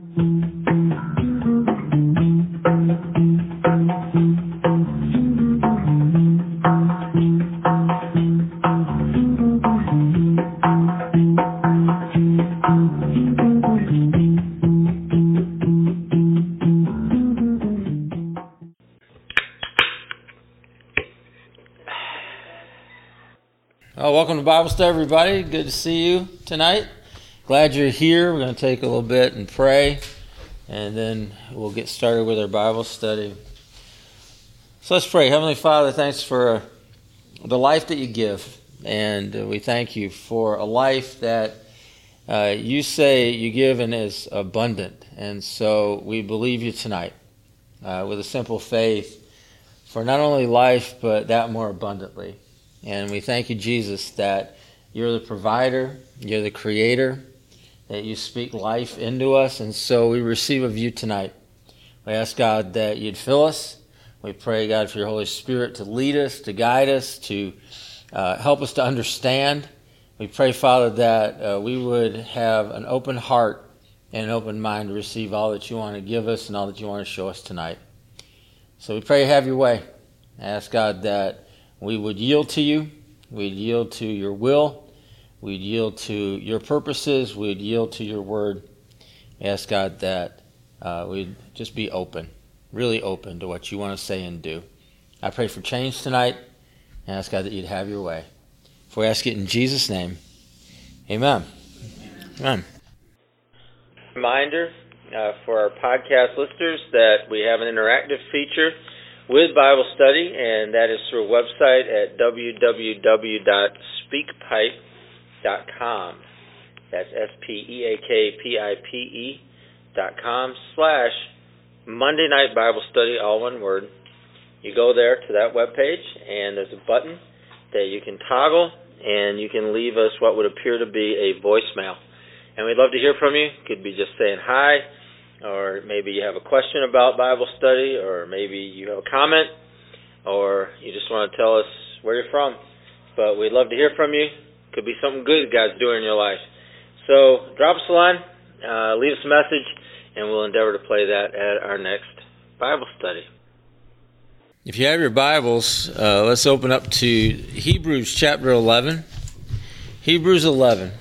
Well, welcome to Bible study, everybody. Good to see you tonight. Glad you're here. We're going to take a little bit and pray, and then we'll get started with our Bible study. So let's pray. Heavenly Father, thanks for the life that you give, and we thank you for a life that uh, you say you give and is abundant. And so we believe you tonight uh, with a simple faith for not only life, but that more abundantly. And we thank you, Jesus, that you're the provider, you're the creator, that you speak life into us. And so we receive of you tonight. We ask God that you'd fill us. We pray, God, for your Holy Spirit to lead us, to guide us, to uh, help us to understand. We pray, Father, that uh, we would have an open heart and an open mind to receive all that you want to give us and all that you want to show us tonight. So we pray, have your way. I ask God that we would yield to you, we'd yield to your will, we'd yield to your purposes, we'd yield to your word. Ask God that uh, we'd just be open, really open to what you want to say and do. I pray for change tonight and ask God that you'd have your way. For we ask it in Jesus' name. Amen. Amen. Reminder uh, for our podcast listeners that we have an interactive feature with Bible study, and that is through a website at www.speakpipe.com. That's S P E A K P I P E dot com slash Monday Night Bible Study, all one word. You go there to that web page, and there's a button that you can toggle, and you can leave us what would appear to be a voicemail. And we'd love to hear from you. Could be just saying hi or maybe you have a question about Bible study, or maybe you have a comment, or you just want to tell us where you're from. But we'd love to hear from you. Could be something good God's doing in your life. So drop us a line, uh, leave us a message, and we'll endeavor to play that at our next Bible study. If you have your Bibles, uh, let's open up to Hebrews chapter 11. Hebrews 11.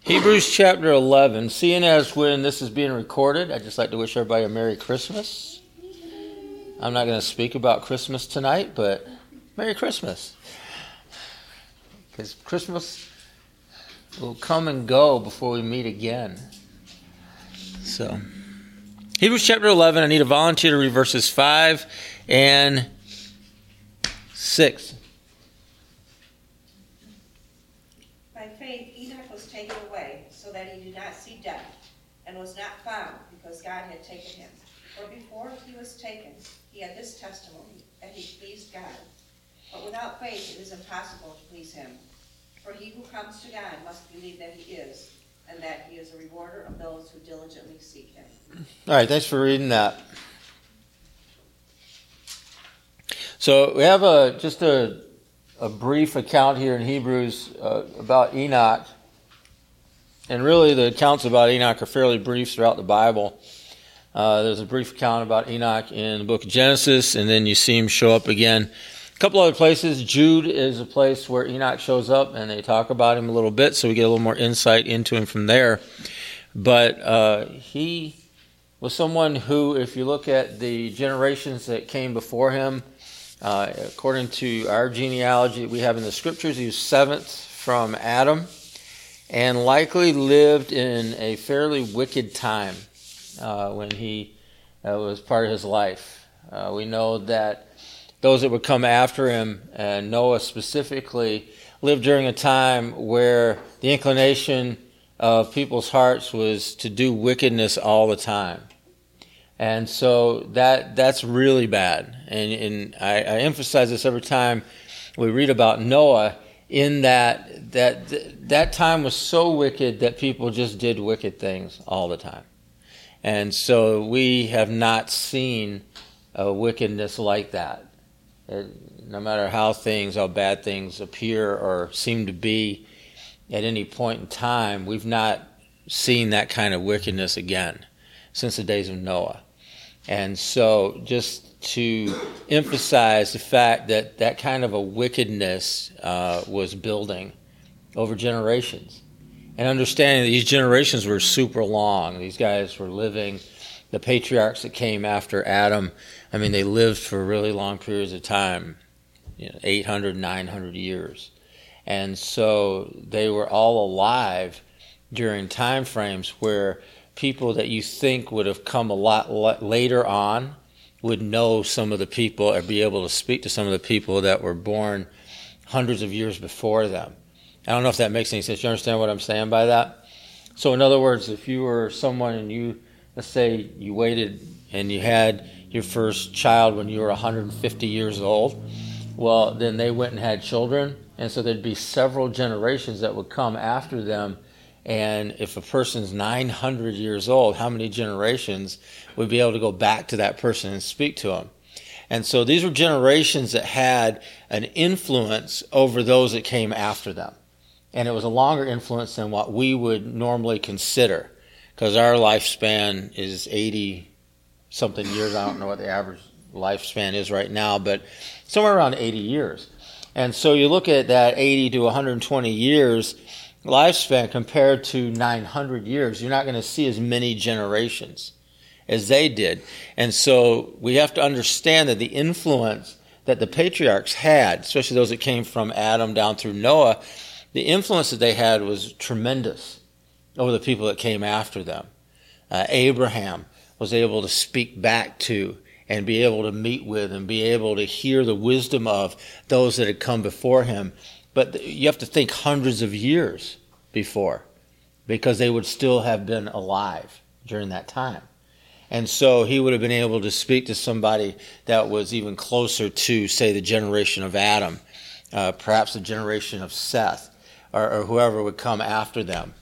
Hebrews chapter 11. Seeing as when this is being recorded, I'd just like to wish everybody a Merry Christmas. I'm not going to speak about Christmas tonight, but Merry Christmas. Because Christmas will come and go before we meet again. So, Hebrews chapter 11, I need a volunteer to read verses 5 and 6. By faith, Enoch was taken away so that he did not see death and was not found, because God had taken him. For before he was taken, he had this testimony, that he pleased God. But without faith it is impossible to please him. For he who comes to God must believe that he is, and that he is a rewarder of those who diligently seek him. All right, thanks for reading that. So we have a just a, a brief account here in Hebrews uh, about Enoch. And really, the accounts about Enoch are fairly brief throughout the Bible. Uh, there's a brief account about Enoch in the book of Genesis, and then you see him show up again. Couple other places. Jude is a place where Enoch shows up, and they talk about him a little bit, so we get a little more insight into him from there. But uh, he was someone who, if you look at the generations that came before him, uh, according to our genealogy we have in the scriptures, he was seventh from Adam and likely lived in a fairly wicked time uh, when he uh, was part of his life. Uh, we know that those that would come after him, and Noah specifically, lived during a time where the inclination of people's hearts was to do wickedness all the time. And so that that's really bad. And, and I, I emphasize this every time we read about Noah in that that that time was so wicked that people just did wicked things all the time. And so we have not seen a wickedness like that. No matter how things, how bad things appear or seem to be at any point in time, we've not seen that kind of wickedness again since the days of Noah. And so, just to emphasize the fact that that kind of a wickedness uh, was building over generations. And understanding that these generations were super long. These guys were living, the patriarchs that came after Adam, I mean, they lived for really long periods of time you know, 800, 900 years. And so they were all alive during time frames where people that you think would have come a lot later on would know some of the people or be able to speak to some of the people that were born hundreds of years before them. I don't know if that makes any sense. You understand what I'm saying by that? So, in other words, if you were someone and you, let's say, you waited and you had your first child when you were 150 years old, well, then they went and had children, and so there'd be several generations that would come after them. And if a person's 900 years old, how many generations would be able to go back to that person and speak to them? And so these were generations that had an influence over those that came after them and it was a longer influence than what we would normally consider because our lifespan is 80 something years. I don't know what the average lifespan is right now, but somewhere around 80 years. And so you look at that 80 to 120 years lifespan compared to 900 years, you're not going to see as many generations as they did. And so we have to understand that the influence that the patriarchs had, especially those that came from Adam down through Noah, the influence that they had was tremendous over the people that came after them. Uh, Abraham was able to speak back to and be able to meet with and be able to hear the wisdom of those that had come before him. But you have to think hundreds of years before because they would still have been alive during that time. And so he would have been able to speak to somebody that was even closer to, say, the generation of Adam, uh, perhaps the generation of Seth or, or whoever would come after them.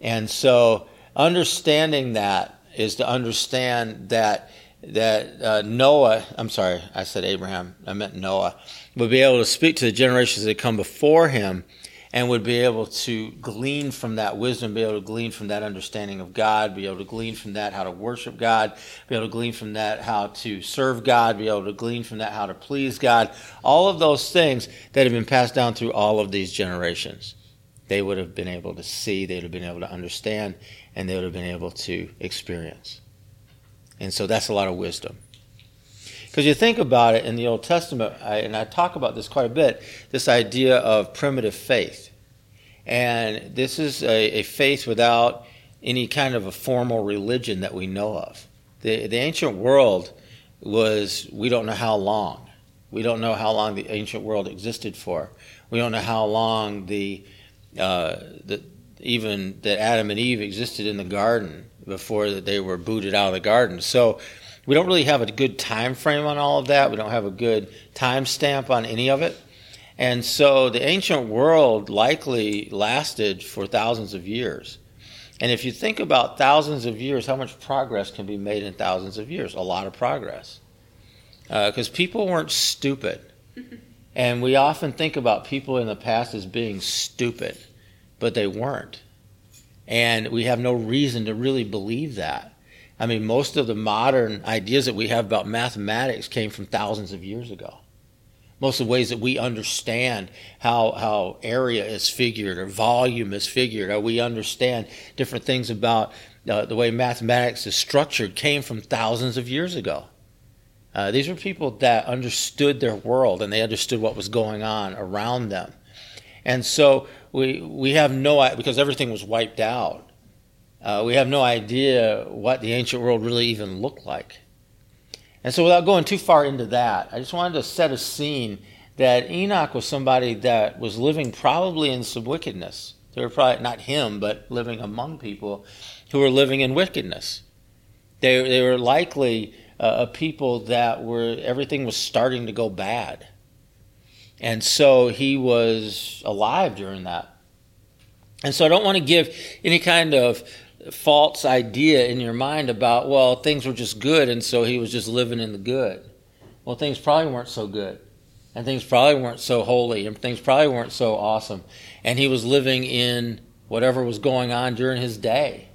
And so understanding that is to understand that that uh, Noah, I'm sorry, I said Abraham, I meant Noah, would be able to speak to the generations that come before him and would be able to glean from that wisdom, be able to glean from that understanding of God, be able to glean from that how to worship God, be able to glean from that how to serve God, be able to glean from that how to please God. All of those things that have been passed down through all of these generations they would have been able to see, they would have been able to understand, and they would have been able to experience. And so that's a lot of wisdom. Because you think about it in the Old Testament, I, and I talk about this quite a bit, this idea of primitive faith. And this is a, a faith without any kind of a formal religion that we know of. The, the ancient world was, we don't know how long. We don't know how long the ancient world existed for. We don't know how long the uh, that even that Adam and Eve existed in the garden before that they were booted out of the garden. So we don't really have a good time frame on all of that. We don't have a good time stamp on any of it. And so the ancient world likely lasted for thousands of years. And if you think about thousands of years, how much progress can be made in thousands of years? A lot of progress. Because uh, people weren't stupid. And we often think about people in the past as being stupid, but they weren't. And we have no reason to really believe that. I mean, most of the modern ideas that we have about mathematics came from thousands of years ago. Most of the ways that we understand how, how area is figured or volume is figured, or we understand different things about uh, the way mathematics is structured came from thousands of years ago. Uh, these were people that understood their world and they understood what was going on around them. And so we, we have no, idea because everything was wiped out, uh, we have no idea what the ancient world really even looked like. And so without going too far into that, I just wanted to set a scene that Enoch was somebody that was living probably in some wickedness. They were probably not him, but living among people who were living in wickedness. They, they were likely uh, people that were everything was starting to go bad. And so he was alive during that. And so I don't want to give any kind of false idea in your mind about, well, things were just good, and so he was just living in the good. Well, things probably weren't so good. And things probably weren't so holy, and things probably weren't so awesome. And he was living in whatever was going on during his day.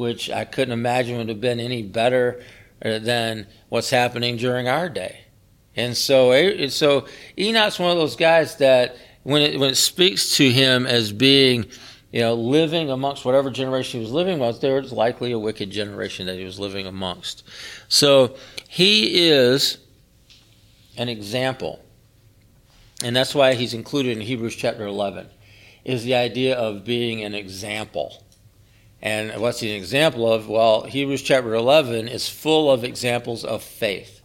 which I couldn't imagine would have been any better than what's happening during our day. And so, eh, so Enoch's one of those guys that when it, when it speaks to him as being, you know, living amongst whatever generation he was living amongst, there was likely a wicked generation that he was living amongst. So he is an example. And that's why he's included in Hebrews chapter 11, is the idea of being an example. And what's an example of? Well, Hebrews chapter 11 is full of examples of faith.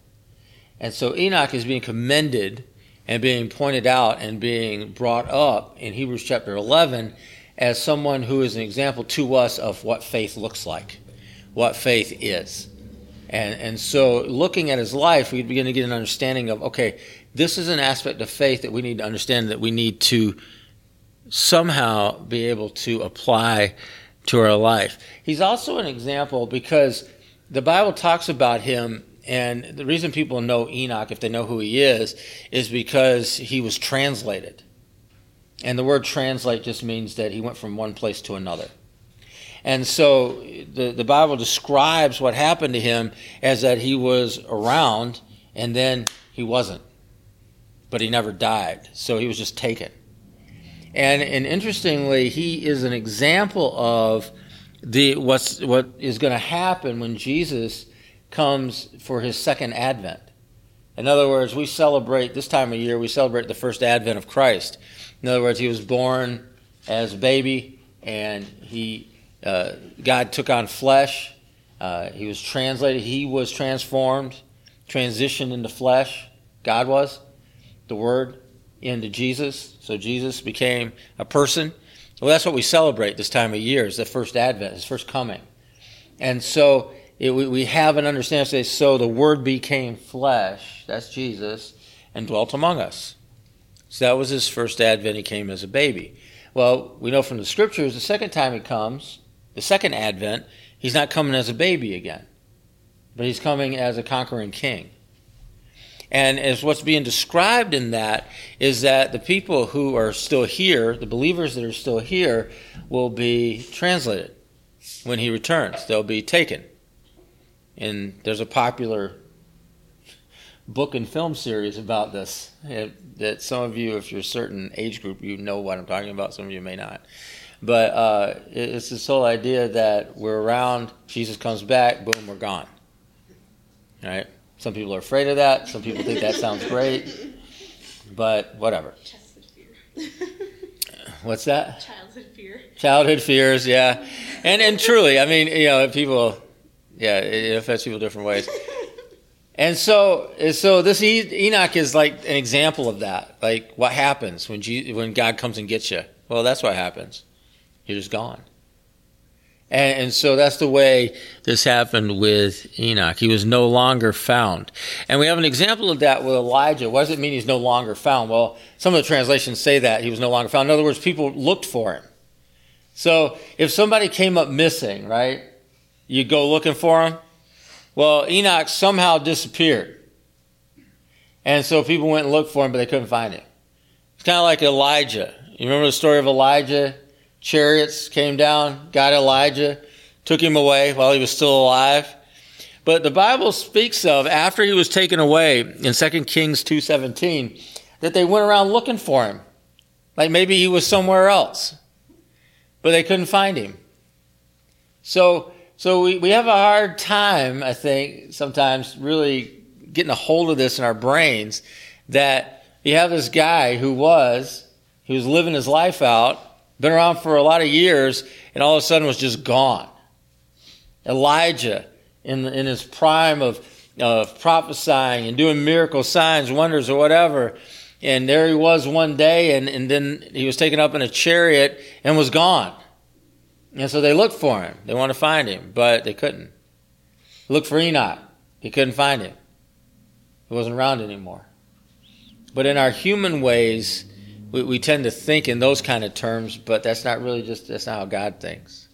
And so Enoch is being commended and being pointed out and being brought up in Hebrews chapter 11 as someone who is an example to us of what faith looks like, what faith is. And, and so, looking at his life, we begin to get an understanding of okay, this is an aspect of faith that we need to understand that we need to somehow be able to apply to our life. He's also an example because the Bible talks about him, and the reason people know Enoch, if they know who he is, is because he was translated. And the word translate just means that he went from one place to another. And so the, the Bible describes what happened to him as that he was around and then he wasn't. But he never died. So he was just taken. And, and interestingly, he is an example of the, what's, what is going to happen when Jesus comes for his second advent. In other words, we celebrate this time of year, we celebrate the first advent of Christ. In other words, he was born as a baby and he uh, God took on flesh. Uh, he was translated. He was transformed, transitioned into flesh. God was the Word into Jesus. So Jesus became a person. Well, that's what we celebrate this time of year is the first advent, his first coming. And so it, we, we have an understanding. Say, so the Word became flesh. That's Jesus, and dwelt among us. So that was his first advent. He came as a baby. Well, we know from the scriptures the second time he comes, the second advent, he's not coming as a baby again, but he's coming as a conquering king. And as what's being described in that is that the people who are still here, the believers that are still here, will be translated when he returns. They'll be taken. And there's a popular book and film series about this that some of you, if you're a certain age group, you know what I'm talking about. Some of you may not. But uh, it's this whole idea that we're around, Jesus comes back, boom, we're gone. Right? Some people are afraid of that. Some people think that sounds great. But whatever. What's that? Childhood fear. Childhood fears, yeah. And and truly, I mean, you know, people, yeah, it affects people different ways. And so, so this Enoch is like an example of that. Like what happens when when God comes and gets you? Well, that's what happens. You're just gone. And, and, so that's the way this happened with Enoch. He was no longer found. And we have an example of that with Elijah. What does it mean he's no longer found? Well, some of the translations say that he was no longer found. In other words, people looked for him. So if somebody came up missing, right, you go looking for him. Well, Enoch somehow disappeared. And so people went and looked for him, but they couldn't find him. It's kind of like Elijah. You remember the story of Elijah? Chariots came down, got Elijah, took him away while he was still alive. But the Bible speaks of after he was taken away in 2 Kings 2:17 that they went around looking for him. Like maybe he was somewhere else. But they couldn't find him. So so we, we have a hard time, I think, sometimes really getting a hold of this in our brains that you have this guy who was, he was living his life out, been around for a lot of years, and all of a sudden was just gone. Elijah, in, in his prime of, of prophesying and doing miracle signs, wonders, or whatever, and there he was one day, and, and then he was taken up in a chariot and was gone. And so they looked for him. They wanted to find him, but they couldn't. Look for Enoch. He couldn't find him. He wasn't around anymore. But in our human ways, we, we tend to think in those kind of terms, but that's not really just that's not how God thinks.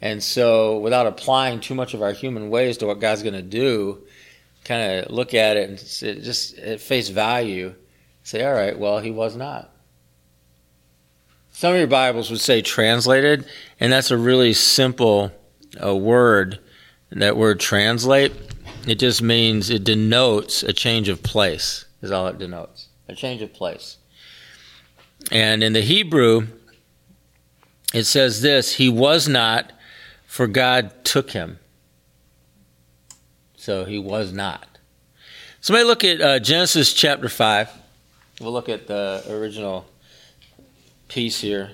And so, without applying too much of our human ways to what God's going to do, kind of look at it and just at face value, say, all right, well, he was not. Some of your Bibles would say translated, and that's a really simple a word, that word translate, it just means it denotes a change of place, is all it denotes. A change of place. And in the Hebrew, it says this He was not, for God took him. So he was not. Somebody look at uh, Genesis chapter 5. We'll look at the original piece here,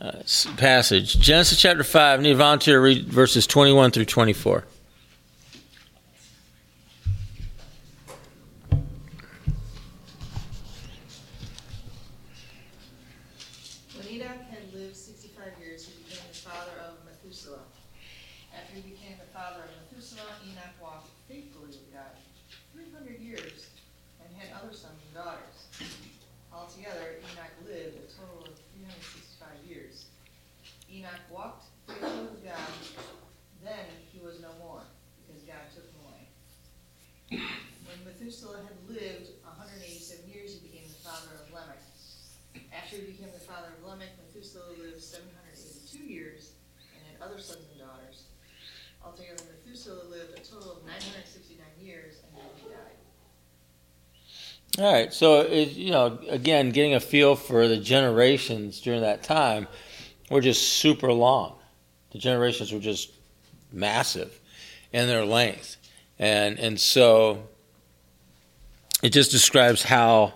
uh, passage. Genesis chapter 5. I need a volunteer to read verses 21 through 24. When Enoch had lived sixty-five years, he became the father of Methuselah. After he became the father of Methuselah, Enoch walked faithfully with God three hundred years and had other sons and daughters. Altogether, Enoch lived a total of three hundred sixty-five years. Enoch walked faithfully with God, then he was no more, because God took him away. When Methuselah had lived hundred and eighty-seven years, he became the father of Lamech. After he became the father of Lamech, Methuselah lived seven hundred eighty-two years and had other sons and daughters. Altogether, Methuselah lived a total of nine hundred sixty-nine years and then he died. All right, so it, you know, again, getting a feel for the generations during that time were just super long. The generations were just massive in their length, and and so it just describes how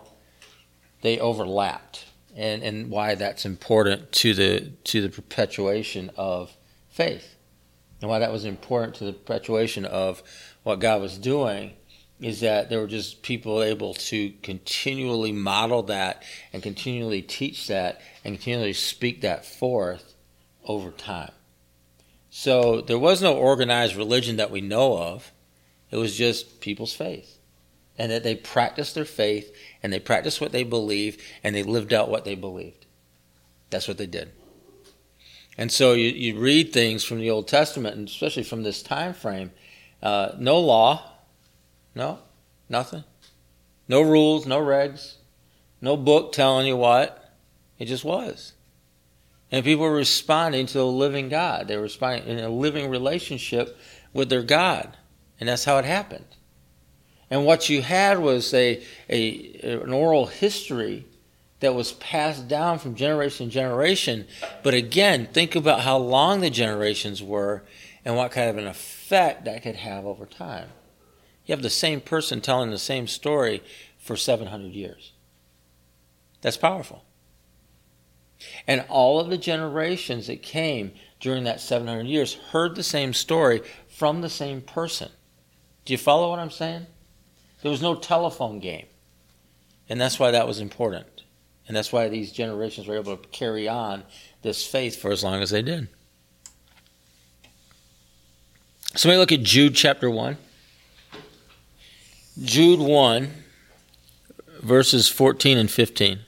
they overlapped and and why that's important to the to the perpetuation of faith, and why that was important to the perpetuation of what God was doing is that there were just people able to continually model that and continually teach that and continually speak that forth over time. So there was no organized religion that we know of. It was just people's faith. And that they practiced their faith and they practiced what they believed and they lived out what they believed. That's what they did. And so you, you read things from the Old Testament, and especially from this time frame, uh, no law, no, nothing. No rules, no regs, no book telling you what. It just was. And people were responding to the living God. They were responding in a living relationship with their God. And that's how it happened. And what you had was a, a an oral history that was passed down from generation to generation. But again, think about how long the generations were and what kind of an effect that could have over time. You have the same person telling the same story for 700 years. That's powerful. And all of the generations that came during that 700 years heard the same story from the same person. Do you follow what I'm saying? There was no telephone game. And that's why that was important. And that's why these generations were able to carry on this faith for as long as they did. So we look at Jude chapter 1. Jude 1, verses 14 and 15.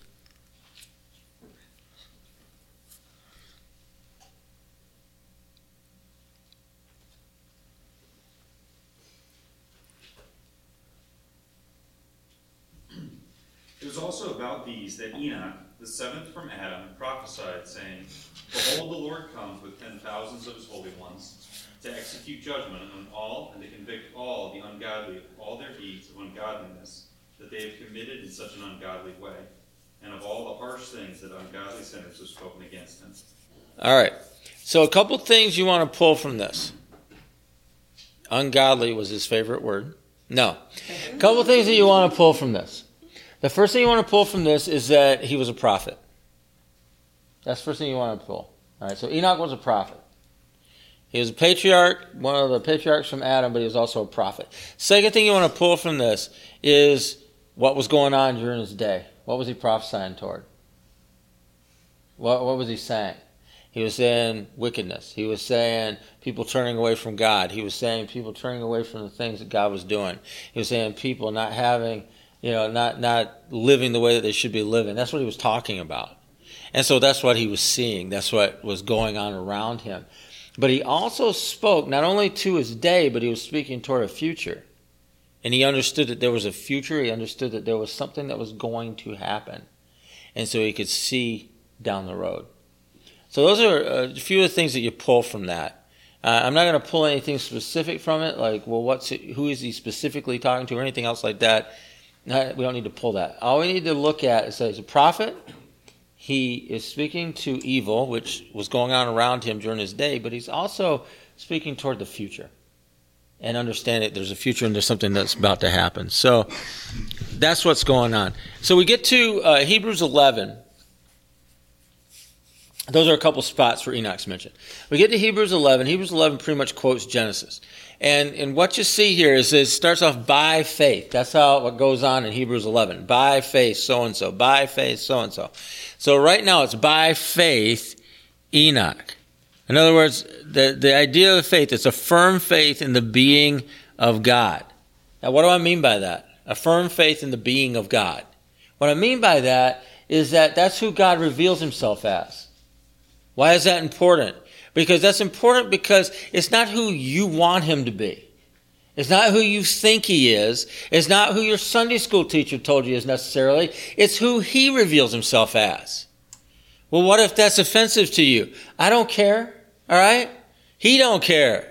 It was also about these that Enoch, the seventh from Adam, prophesied, saying, Behold, the Lord comes with ten thousands of his to execute judgment on all, and to convict all the ungodly of all their deeds of ungodliness that they have committed in such an ungodly way, and of all the harsh things that ungodly sinners have spoken against him. All right. So, a couple things you want to pull from this. Ungodly was his favorite word. No. A couple things that you want to pull from this. The first thing you want to pull from this is that he was a prophet. That's the first thing you want to pull. All right. So, Enoch was a prophet. He was a patriarch, one of the patriarchs from Adam, but he was also a prophet. Second thing you want to pull from this is what was going on during his day. What was he prophesying toward? What, what was he saying? He was saying wickedness. He was saying people turning away from God. He was saying people turning away from the things that God was doing. He was saying people not having, you know, not not living the way that they should be living. That's what he was talking about. And so that's what he was seeing. That's what was going on around him. But he also spoke not only to his day, but he was speaking toward a future. And he understood that there was a future. He understood that there was something that was going to happen. And so he could see down the road. So those are a few of the things that you pull from that. Uh, I'm not going to pull anything specific from it, like, well, what's it, who is he specifically talking to, or anything else like that. Uh, we don't need to pull that. All we need to look at is that he's a prophet. He is speaking to evil, which was going on around him during his day, but he's also speaking toward the future and understand that there's a future and there's something that's about to happen. So that's what's going on. So we get to uh, Hebrews 11. Those are a couple spots for Enoch's mentioned. We get to Hebrews 11. Hebrews 11 pretty much quotes Genesis. And, and what you see here is it starts off by faith. That's how what goes on in Hebrews 11. By faith, so and so. By faith, so and so. So right now it's by faith, Enoch. In other words, the, the idea of faith is a firm faith in the being of God. Now, what do I mean by that? A firm faith in the being of God. What I mean by that is that that's who God reveals himself as. Why is that important? Because that's important because it's not who you want him to be. It's not who you think he is. It's not who your Sunday school teacher told you is necessarily. It's who he reveals himself as. Well, what if that's offensive to you? I don't care. All right? He don't care.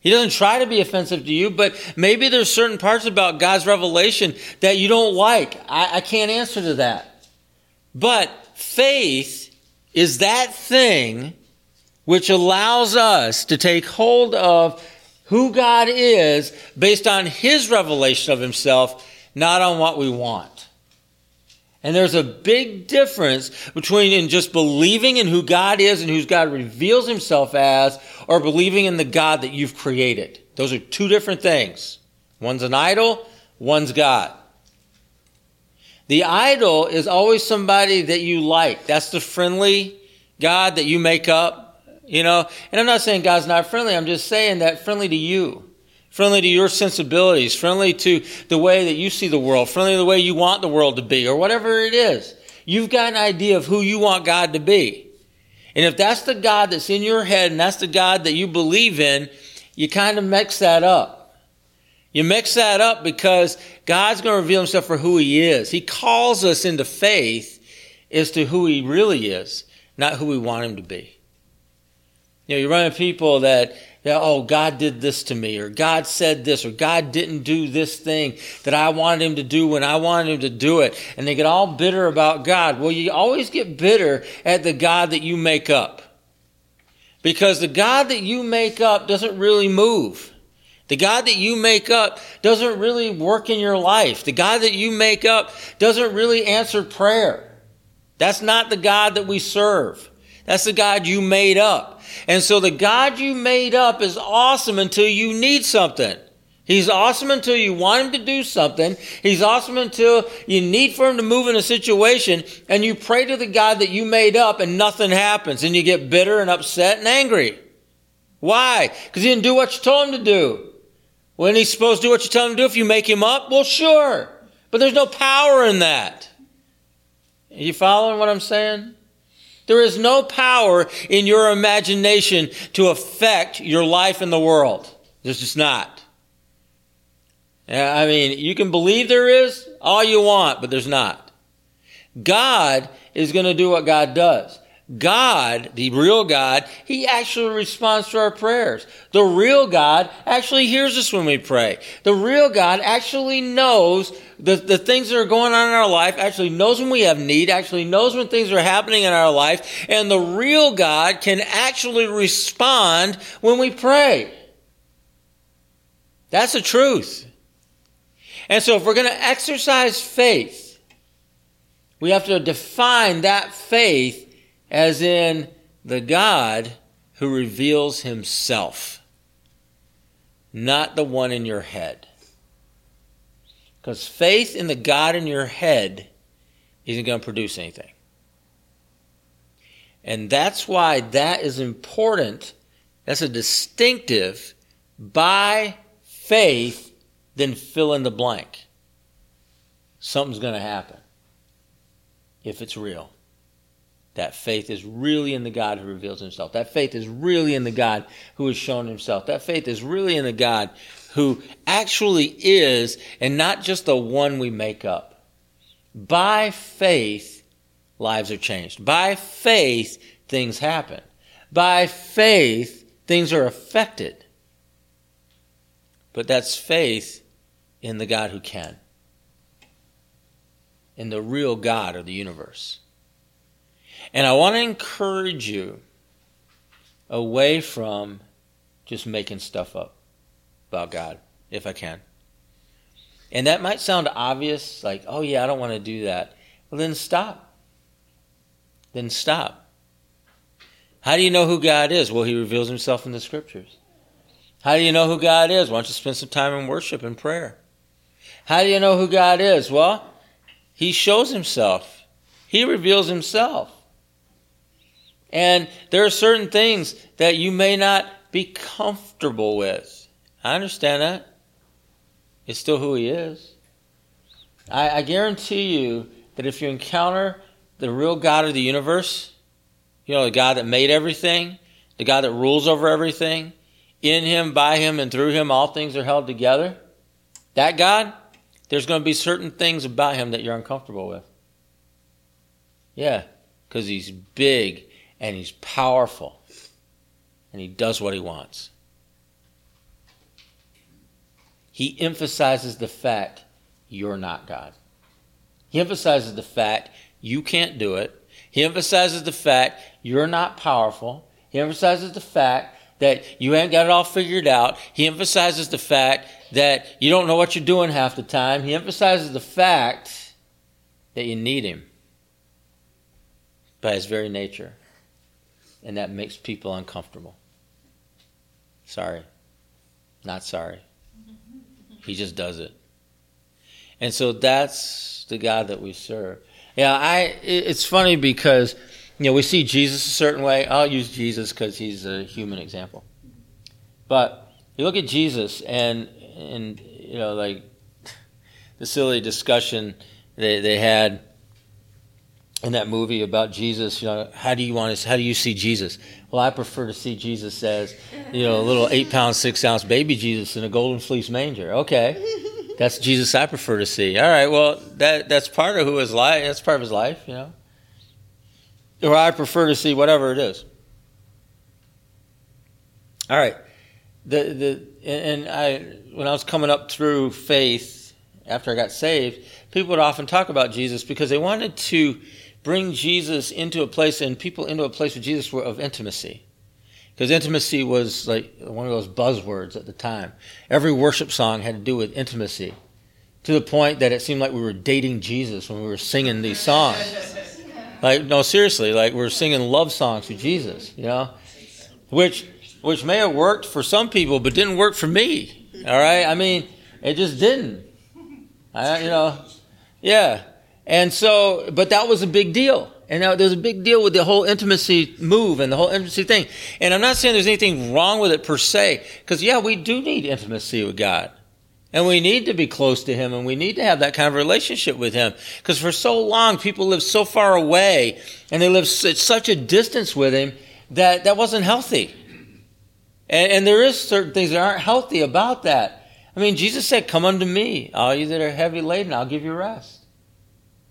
He doesn't try to be offensive to you, but maybe there's certain parts about God's revelation that you don't like. I, I can't answer to that. But faith is that thing which allows us to take hold of who God is based on His revelation of Himself, not on what we want. And there's a big difference between in just believing in who God is and who God reveals himself as, or believing in the God that you've created. Those are two different things. One's an idol, one's God. The idol is always somebody that you like. That's the friendly God that you make up, you know. And I'm not saying God's not friendly. I'm just saying that friendly to you, friendly to your sensibilities, friendly to the way that you see the world, friendly to the way you want the world to be, or whatever it is. You've got an idea of who you want God to be. And if that's the God that's in your head and that's the God that you believe in, you kind of mix that up. You mix that up because God's going to reveal himself for who he is. He calls us into faith as to who he really is, not who we want him to be. You know, you run into people that, that, oh, God did this to me, or God said this, or God didn't do this thing that I wanted him to do when I wanted him to do it. And they get all bitter about God. Well, you always get bitter at the God that you make up. Because the God that you make up doesn't really move. The God that you make up doesn't really work in your life. The God that you make up doesn't really answer prayer. That's not the God that we serve. That's the God you made up. And so the God you made up is awesome until you need something. He's awesome until you want him to do something. He's awesome until you need for him to move in a situation and you pray to the God that you made up and nothing happens and you get bitter and upset and angry. Why? Because he didn't do what you told him to do. When he's supposed to do what you tell him to do if you make him up? Well, sure. But there's no power in that. Are you following what I'm saying? There is no power in your imagination to affect your life in the world. There's just not. I mean, you can believe there is all you want, but there's not. God is going to do what God does. God, the real God, He actually responds to our prayers. The real God actually hears us when we pray. The real God actually knows the, the things that are going on in our life, actually knows when we have need, actually knows when things are happening in our life, and the real God can actually respond when we pray. That's the truth. And so if we're going to exercise faith, we have to define that faith as in the God who reveals himself, not the one in your head. Because faith in the God in your head isn't going to produce anything. And that's why that is important. That's a distinctive by faith, then fill in the blank. Something's going to happen if it's real. That faith is really in the God who reveals himself. That faith is really in the God who has shown himself. That faith is really in the God who actually is and not just the one we make up. By faith, lives are changed. By faith, things happen. By faith, things are affected. But that's faith in the God who can, in the real God of the universe. And I want to encourage you away from just making stuff up about God, if I can. And that might sound obvious, like, oh yeah, I don't want to do that. Well, then stop. Then stop. How do you know who God is? Well, He reveals Himself in the Scriptures. How do you know who God is? Why don't you spend some time in worship and prayer? How do you know who God is? Well, He shows Himself, He reveals Himself. And there are certain things that you may not be comfortable with. I understand that. It's still who He is. I, I guarantee you that if you encounter the real God of the universe, you know, the God that made everything, the God that rules over everything, in Him, by Him, and through Him, all things are held together. That God, there's going to be certain things about Him that you're uncomfortable with. Yeah, because He's big and He's powerful and He does what He wants. He emphasizes the fact you're not God. He emphasizes the fact you can't do it. He emphasizes the fact you're not powerful. He emphasizes the fact that you ain't got it all figured out. He emphasizes the fact that you don't know what you're doing half the time. He emphasizes the fact that you need Him by His very nature. And that makes people uncomfortable. Sorry. Not sorry. He just does it. And so that's the God that we serve. Yeah, I. It's funny because you know we see Jesus a certain way. I'll use Jesus because he's a human example. But you look at Jesus and and you know like the silly discussion they they had in that movie about Jesus. You know, how do you want to? How do you see Jesus? Well, I prefer to see Jesus as you know a little eight pound six ounce baby Jesus in a golden fleece manger. Okay. That's Jesus I prefer to see. All right, well, that that's part of who his life. That's part of his life, you know. Or I prefer to see whatever it is. All right, the the and I when I was coming up through faith after I got saved, people would often talk about Jesus because they wanted to bring Jesus into a place and people into a place with Jesus were of intimacy because intimacy was like one of those buzzwords at the time. Every worship song had to do with intimacy, to the point that it seemed like we were dating Jesus when we were singing these songs. Like, no, seriously, like we're singing love songs to Jesus, you know, which which may have worked for some people, but didn't work for me. All right, I mean, it just didn't. I, you know, yeah, and so, but that was a big deal. And now there's a big deal with the whole intimacy move and the whole intimacy thing. And I'm not saying there's anything wrong with it per se, because yeah, we do need intimacy with God. And we need to be close to Him and we need to have that kind of relationship with Him. Because for so long, people live so far away and they live at such a distance with Him that that wasn't healthy. And, and there is certain things that aren't healthy about that. I mean, Jesus said, Come unto me, all you that are heavy laden, I'll give you rest.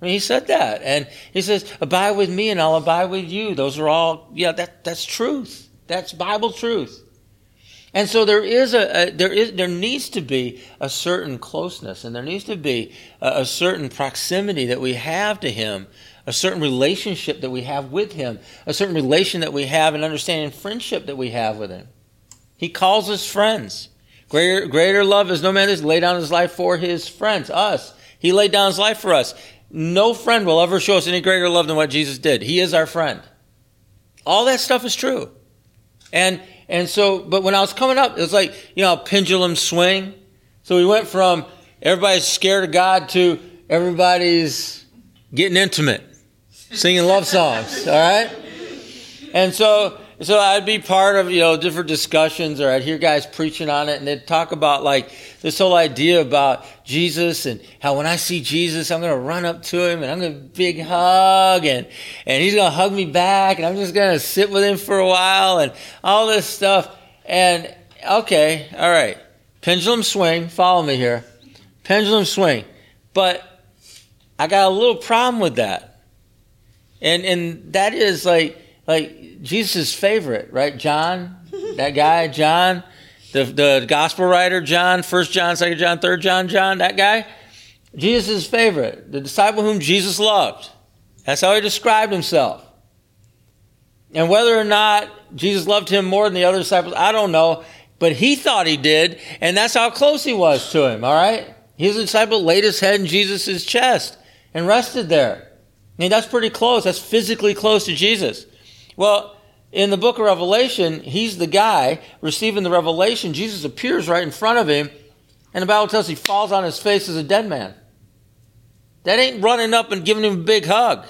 I mean, he said that. And he says, abide with me and I'll abide with you. Those are all, yeah, that, that's truth. That's Bible truth. And so there is a, a, there is there needs to be a certain closeness and there needs to be a, a, certain proximity that we have to him, a certain relationship that we have with him, a certain relation that we have and understanding friendship that we have with him. He calls us friends. Greater, greater love is no man that's laid down his life for his friends, us. He laid down his life for us. No friend will ever show us any greater love than what Jesus did. He is our friend. All that stuff is true. And and so, but when I was coming up, it was like, you know, pendulum swing. So we went from everybody's scared of God to everybody's getting intimate, singing love songs, all right? And so so I'd be part of, you know, different discussions or I'd hear guys preaching on it and they'd talk about like this whole idea about Jesus and how when I see Jesus, I'm going to run up to him and I'm going to big hug and, and he's going to hug me back and I'm just going to sit with him for a while and all this stuff. And okay, all right. Pendulum swing, follow me here. Pendulum swing. But I got a little problem with that. And, and that is like, like Jesus' favorite, right? John That guy, John, the, the gospel writer, John, 1 John, 2 John, 3 John, John, that guy, Jesus' favorite, the disciple whom Jesus loved. That's how he described himself. And whether or not Jesus loved him more than the other disciples, I don't know. But he thought he did, and that's how close he was to him, all right? His disciple laid his head in Jesus' chest and rested there. I mean, that's pretty close. That's physically close to Jesus. Well, in the book of Revelation, he's the guy receiving the revelation. Jesus appears right in front of him, and the Bible tells he falls on his face as a dead man. That ain't running up and giving him a big hug.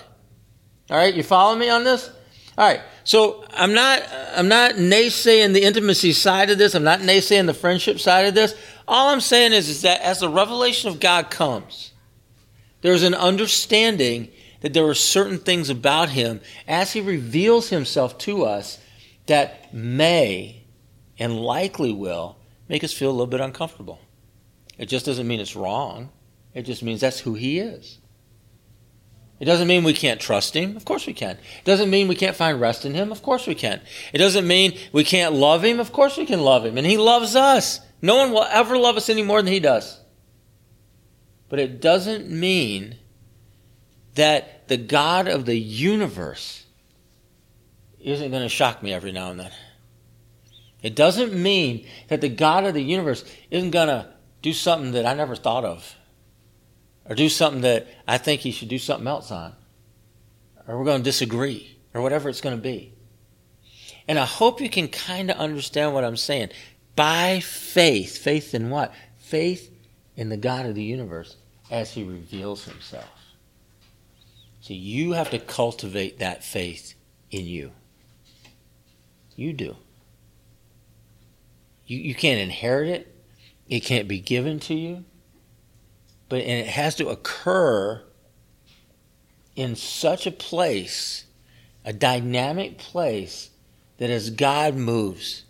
All right, you follow me on this? All right. So I'm not I'm not naysaying the intimacy side of this. I'm not naysaying the friendship side of this. All I'm saying is, is that as the revelation of God comes, there's an understanding that there are certain things about him as he reveals himself to us that may and likely will make us feel a little bit uncomfortable. It just doesn't mean it's wrong. It just means that's who he is. It doesn't mean we can't trust him. Of course we can. It doesn't mean we can't find rest in him. Of course we can. It doesn't mean we can't love him. Of course we can love him. And he loves us. No one will ever love us any more than he does. But it doesn't mean that the God of the universe isn't going to shock me every now and then. It doesn't mean that the God of the universe isn't going to do something that I never thought of or do something that I think he should do something else on, or we're going to disagree, or whatever it's going to be. And I hope you can kind of understand what I'm saying. By faith, faith in what? Faith in the God of the universe as he reveals himself. So you have to cultivate that faith in you. You do. You, you can't inherit it, it can't be given to you but and it has to occur in such a place, a dynamic place, that as God moves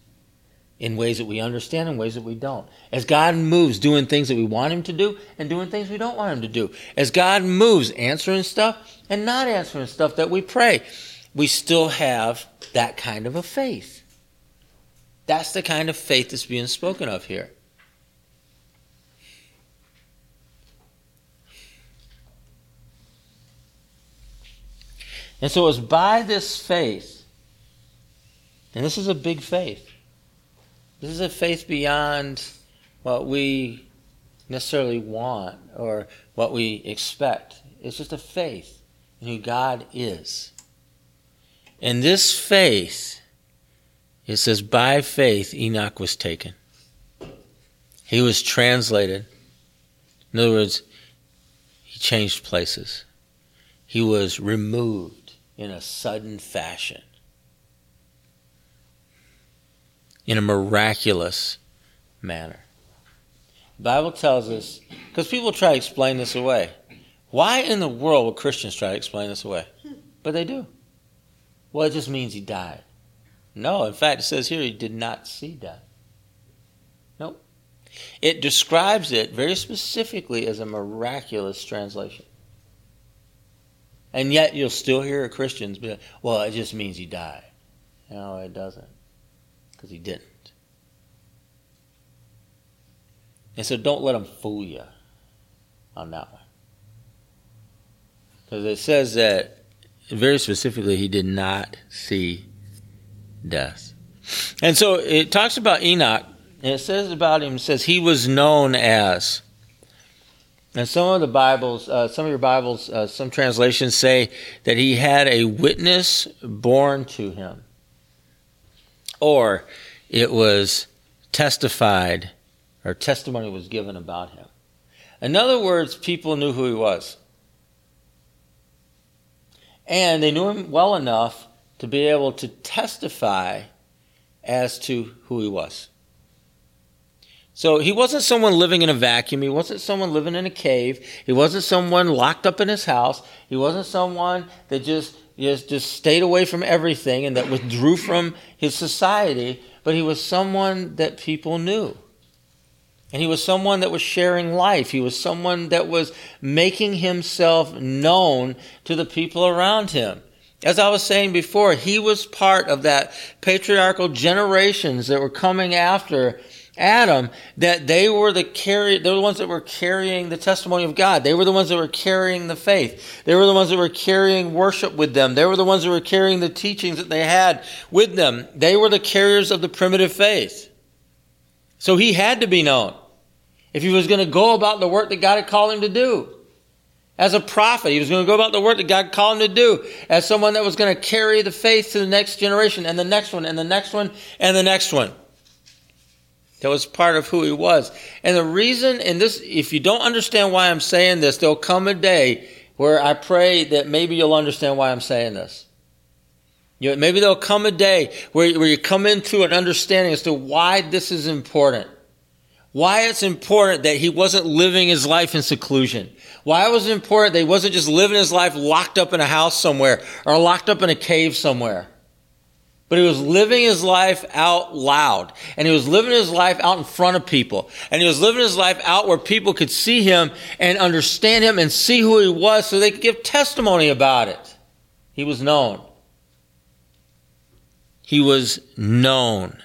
in ways that we understand and ways that we don't, as God moves doing things that we want Him to do and doing things we don't want Him to do, as God moves answering stuff and not answering stuff that we pray, we still have that kind of a faith. That's the kind of faith that's being spoken of here. And so it was by this faith, and this is a big faith. This is a faith beyond what we necessarily want or what we expect. It's just a faith in who God is. And this faith, it says, by faith Enoch was taken. He was translated. In other words, he changed places. He was removed in a sudden fashion, in a miraculous manner. The Bible tells us, because people try to explain this away. Why in the world would Christians try to explain this away? But they do. Well, it just means he died. No, in fact, it says here he did not see death. Nope. It describes it very specifically as a miraculous translation. And yet you'll still hear Christians be like, well, it just means he died. No, it doesn't. Because he didn't. And so don't let them fool you on that one. Because it says that very specifically he did not see death. And so it talks about Enoch, and it says about him, it says he was known as and some of the Bibles, uh, some of your Bibles, uh, some translations say that he had a witness borne to him, or it was testified, or testimony was given about him. In other words, people knew who he was. And they knew him well enough to be able to testify as to who he was. So he wasn't someone living in a vacuum. He wasn't someone living in a cave. He wasn't someone locked up in his house. He wasn't someone that just, just, just stayed away from everything and that withdrew from his society. But he was someone that people knew. And he was someone that was sharing life. He was someone that was making himself known to the people around him. As I was saying before, he was part of that patriarchal generations that were coming after Adam, that they were the carry, they were the ones that were carrying the testimony of God. They were the ones that were carrying the faith. They were the ones that were carrying worship with them. They were the ones that were carrying the teachings that they had with them. They were the carriers of the primitive faith. So he had to be known if he was going to go about the work that God had called him to do. As a prophet, he was going to go about the work that God called him to do. As someone that was going to carry the faith to the next generation and the next one and the next one and the next one. That was part of who he was. And the reason, and this, if you don't understand why I'm saying this, there'll come a day where I pray that maybe you'll understand why I'm saying this. You know, maybe there'll come a day where, where you come into an understanding as to why this is important. Why it's important that he wasn't living his life in seclusion. Why it was important that he wasn't just living his life locked up in a house somewhere or locked up in a cave somewhere. But he was living his life out loud. And he was living his life out in front of people. And he was living his life out where people could see him and understand him and see who he was so they could give testimony about it. He was known. He was known.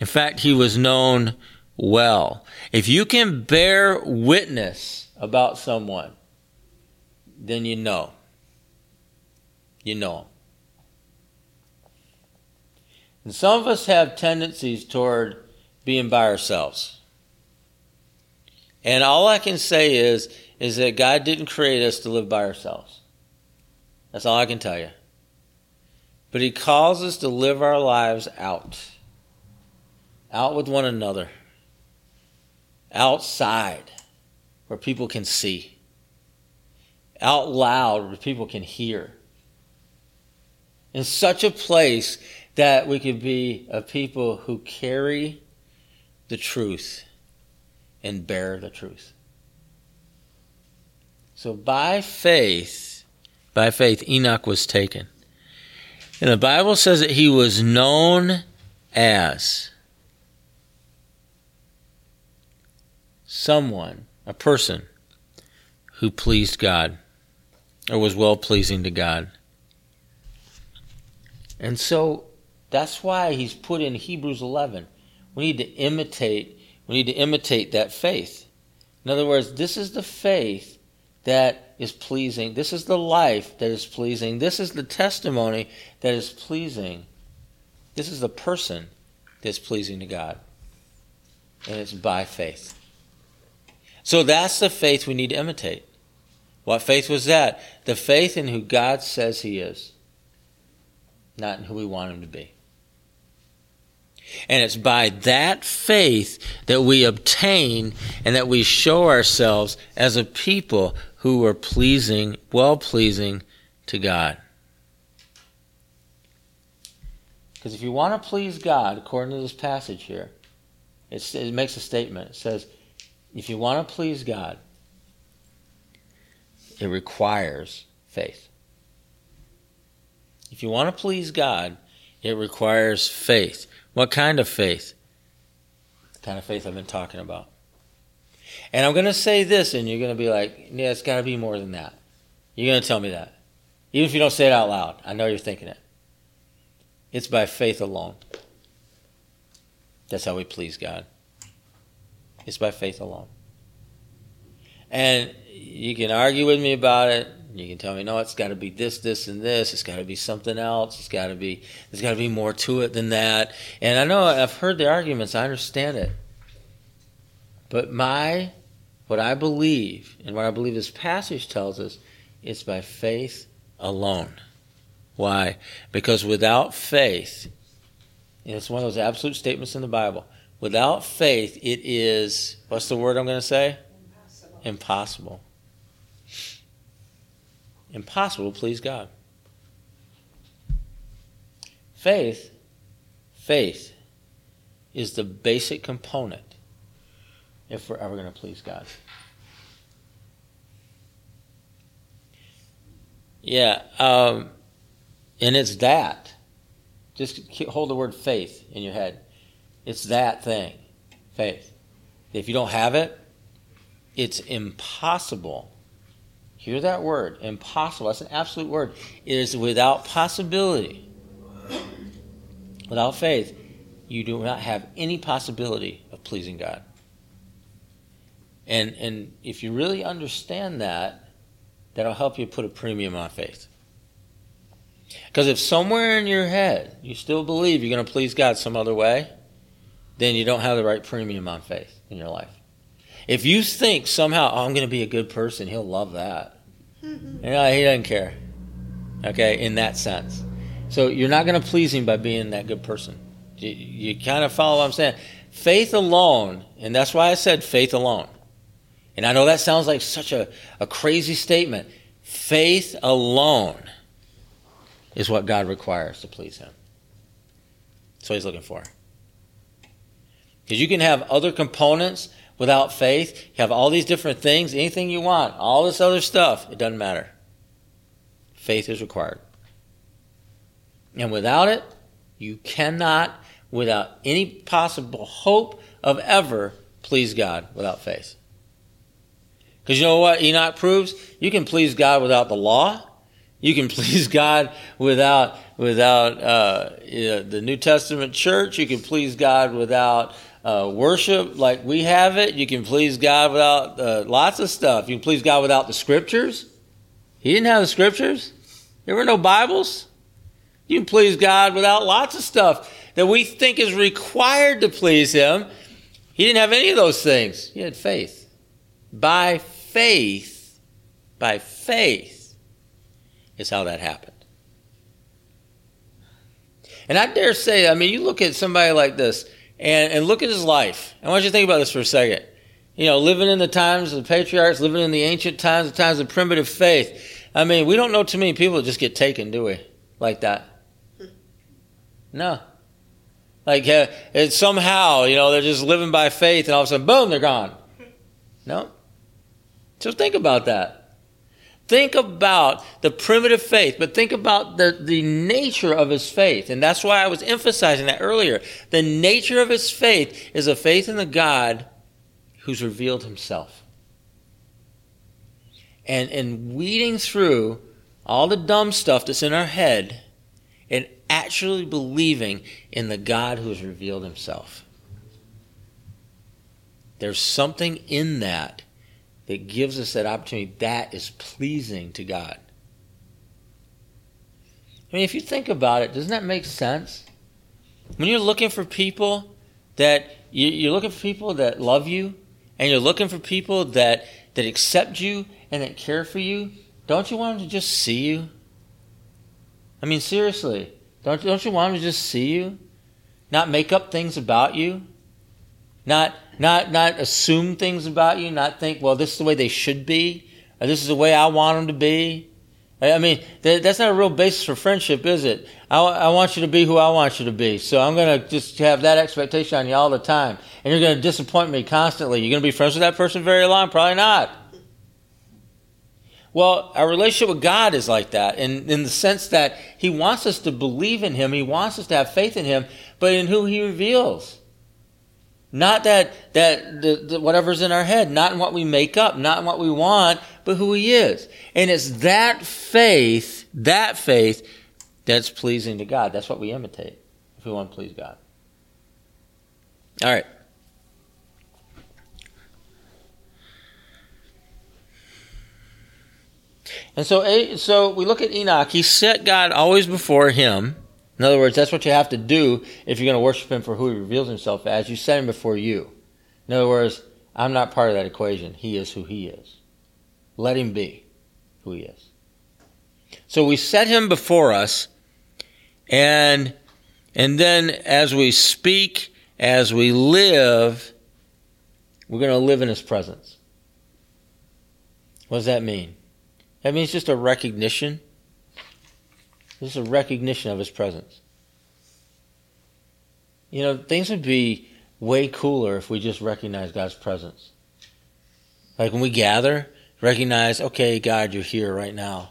In fact, he was known well. If you can bear witness about someone, then you know. You know him. And some of us have tendencies toward being by ourselves. And all I can say is, is that God didn't create us to live by ourselves. That's all I can tell you. But He calls us to live our lives out. Out with one another. Outside, where people can see. Out loud, where people can hear. In such a place that we could be a people who carry the truth and bear the truth. So by faith, by faith, Enoch was taken. And the Bible says that he was known as someone, a person who pleased God or was well pleasing to God. And so that's why he's put in Hebrews 11. We need to imitate, we need to imitate that faith. In other words, this is the faith that is pleasing. This is the life that is pleasing. This is the testimony that is pleasing. This is the person that's pleasing to God. And it's by faith. So that's the faith we need to imitate. What faith was that? The faith in who God says He is, not in who we want Him to be. And it's by that faith that we obtain and that we show ourselves as a people who are pleasing, well pleasing to God. Because if you want to please God, according to this passage here, it makes a statement. It says, if you want to please God, it requires faith. If you want to please God, it requires faith. What kind of faith? The kind of faith I've been talking about. And I'm going to say this, and you're going to be like, yeah, it's got to be more than that. You're going to tell me that. Even if you don't say it out loud, I know you're thinking it. It's by faith alone. That's how we please God. It's by faith alone. And you can argue with me about it. You can tell me, no, it's got to be this, this, and this. It's got to be something else. It's got to be, there's got to be more to it than that. And I know I've heard the arguments. I understand it. But my, what I believe, and what I believe this passage tells us, it's by faith alone. Why? Because without faith, it's one of those absolute statements in the Bible. Without faith, it is, what's the word I'm going to say? Impossible. Impossible impossible to please God. Faith, faith is the basic component if we're ever going to please God. Yeah, um, and it's that. Just hold the word faith in your head. It's that thing, faith. If you don't have it, it's impossible Hear that word. Impossible. That's an absolute word. It is without possibility. Without faith, you do not have any possibility of pleasing God. And and if you really understand that, that'll help you put a premium on faith. Because if somewhere in your head you still believe you're going to please God some other way, then you don't have the right premium on faith in your life. If you think somehow, oh, I'm going to be a good person, he'll love that. Mm-hmm. you know, he doesn't care. Okay, in that sense. So you're not going to please him by being that good person. You, you kind of follow what I'm saying. Faith alone, and that's why I said faith alone. And I know that sounds like such a, a crazy statement. Faith alone is what God requires to please Him. That's what He's looking for. Because you can have other components without faith. You have all these different things, anything you want, all this other stuff. It doesn't matter. Faith is required. And without it, you cannot, without any possible hope of ever, please God without faith. Because you know what Enoch proves? You can please God without the law. You can please God without without uh, the New Testament church. You can please God without uh, worship like we have it. You can please God without uh, lots of stuff. You can please God without the scriptures. He didn't have the scriptures. There were no Bibles. You can please God without lots of stuff that we think is required to please Him. He didn't have any of those things. He had faith. By faith, by faith, is how that happened. And I dare say, I mean, you look at somebody like this and, and look at his life. I want you to think about this for a second. You know, living in the times of the patriarchs, living in the ancient times, the times of primitive faith. I mean, we don't know too many people that just get taken, do we? Like that. No. Like uh, it's somehow, you know, they're just living by faith and all of a sudden, boom, they're gone. No. So think about that. Think about the primitive faith, but think about the, the nature of his faith. And that's why I was emphasizing that earlier. The nature of his faith is a faith in the God who's revealed himself. And, and weeding through all the dumb stuff that's in our head and actually believing in the God who has revealed himself. There's something in that that gives us that opportunity, that is pleasing to God. I mean, if you think about it, doesn't that make sense? When you're looking for people that you're looking for people that love you, and you're looking for people that that accept you and that care for you, don't you want them to just see you? I mean, seriously, don't don't you want them to just see you, not make up things about you? Not, not, not assume things about you, not think, well, this is the way they should be, or this is the way I want them to be. I mean, that's not a real basis for friendship, is it? I, I want you to be who I want you to be. So I'm going to just have that expectation on you all the time. And you're going to disappoint me constantly. You're going to be friends with that person very long? Probably not. Well, our relationship with God is like that in, in the sense that He wants us to believe in Him, He wants us to have faith in Him, but in who He reveals. Not that, that the, the, whatever's in our head, not in what we make up, not in what we want, but who He is. And it's that faith, that faith, that's pleasing to God. That's what we imitate if we want to please God. All right. And so, so we look at Enoch. He set God always before him. In other words, that's what you have to do if you're going to worship him for who he reveals himself as. You set him before you. In other words, I'm not part of that equation. He is who he is. Let him be who he is. So we set him before us, and and then as we speak, as we live, we're going to live in his presence. What does that mean? That means just a recognition this is a recognition of his presence. You know, things would be way cooler if we just recognize God's presence. Like when we gather, recognize, okay, God, you're here right now.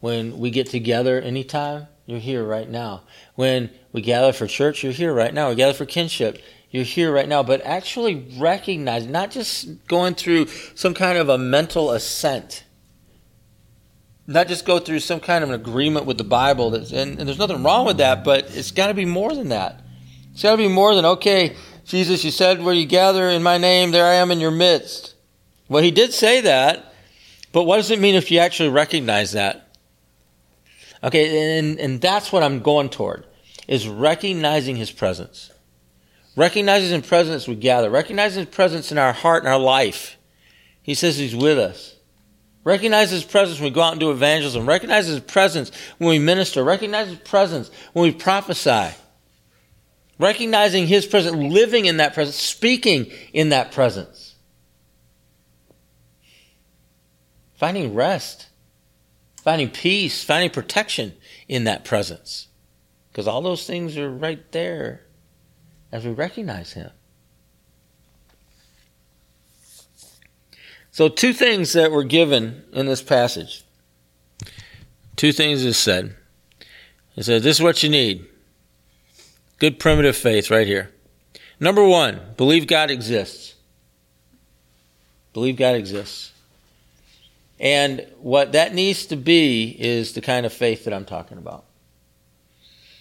When we get together anytime, you're here right now. When we gather for church, you're here right now. We gather for kinship, you're here right now. But actually recognize, not just going through some kind of a mental assent not just go through some kind of an agreement with the Bible. That's, and, and there's nothing wrong with that, but it's got to be more than that. It's got to be more than, okay, Jesus, you said where you gather in my name, there I am in your midst. Well, he did say that, but what does it mean if you actually recognize that? Okay, and, and that's what I'm going toward, is recognizing his presence. Recognizing his presence we gather. Recognizing his presence in our heart and our life. He says he's with us. Recognize his presence when we go out and do evangelism. Recognize his presence when we minister. Recognize his presence when we prophesy. Recognizing his presence, living in that presence, speaking in that presence. Finding rest, finding peace, finding protection in that presence. Because all those things are right there as we recognize him. So, two things that were given in this passage. Two things is said. It said, This is what you need. Good primitive faith right here. Number one, believe God exists. Believe God exists. And what that needs to be is the kind of faith that I'm talking about.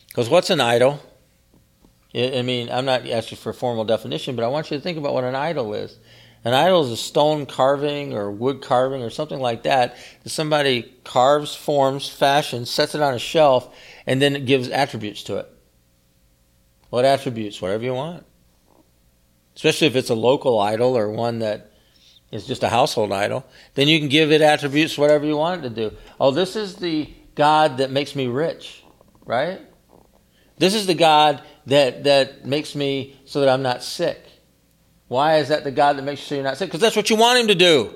Because what's an idol? I mean, I'm not asking for a formal definition, but I want you to think about what an idol is. An idol is a stone carving or wood carving or something like that that somebody carves, forms, fashions, sets it on a shelf, and then it gives attributes to it. What attributes? Whatever you want. Especially if it's a local idol or one that is just a household idol, then you can give it attributes whatever you want it to do. Oh, this is the God that makes me rich, right? This is the God that, that makes me so that I'm not sick. Why is that the God that makes you so you're not sick? Because that's what you want him to do.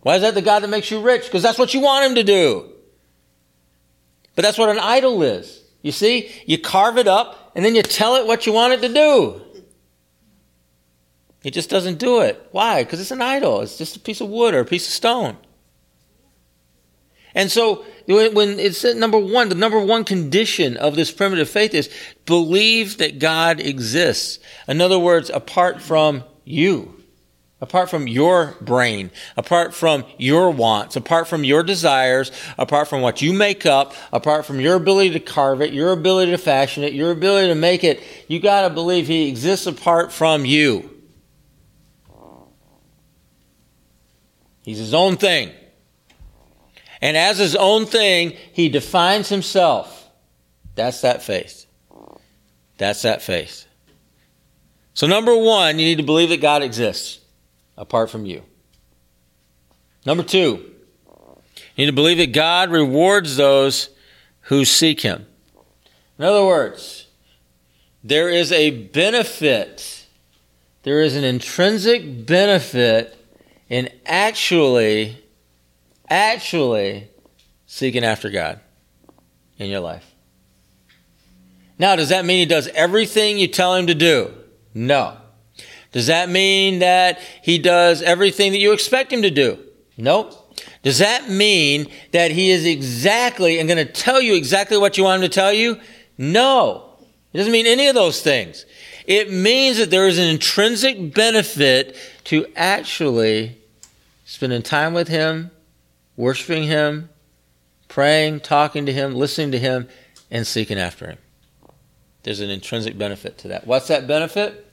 Why is that the God that makes you rich? Because that's what you want him to do. But that's what an idol is. You see, you carve it up and then you tell it what you want it to do. It just doesn't do it. Why? Because it's an idol. It's just a piece of wood or a piece of stone. And so when it's number one, the number one condition of this primitive faith is believe that God exists. In other words, apart from you, apart from your brain, apart from your wants, apart from your desires, apart from what you make up, apart from your ability to carve it, your ability to fashion it, your ability to make it, you got to believe He exists apart from you. He's His own thing. And as His own thing, He defines Himself. That's that faith. That's that faith. So, number one, you need to believe that God exists apart from you. Number two, you need to believe that God rewards those who seek Him. In other words, there is a benefit, there is an intrinsic benefit in actually, actually seeking after God in your life. Now, does that mean He does everything you tell Him to do? No. Does that mean that he does everything that you expect him to do? Nope. Does that mean that he is exactly and going to tell you exactly what you want him to tell you? No. It doesn't mean any of those things. It means that there is an intrinsic benefit to actually spending time with him, worshiping him, praying, talking to him, listening to him, and seeking after him. There's an intrinsic benefit to that. What's that benefit?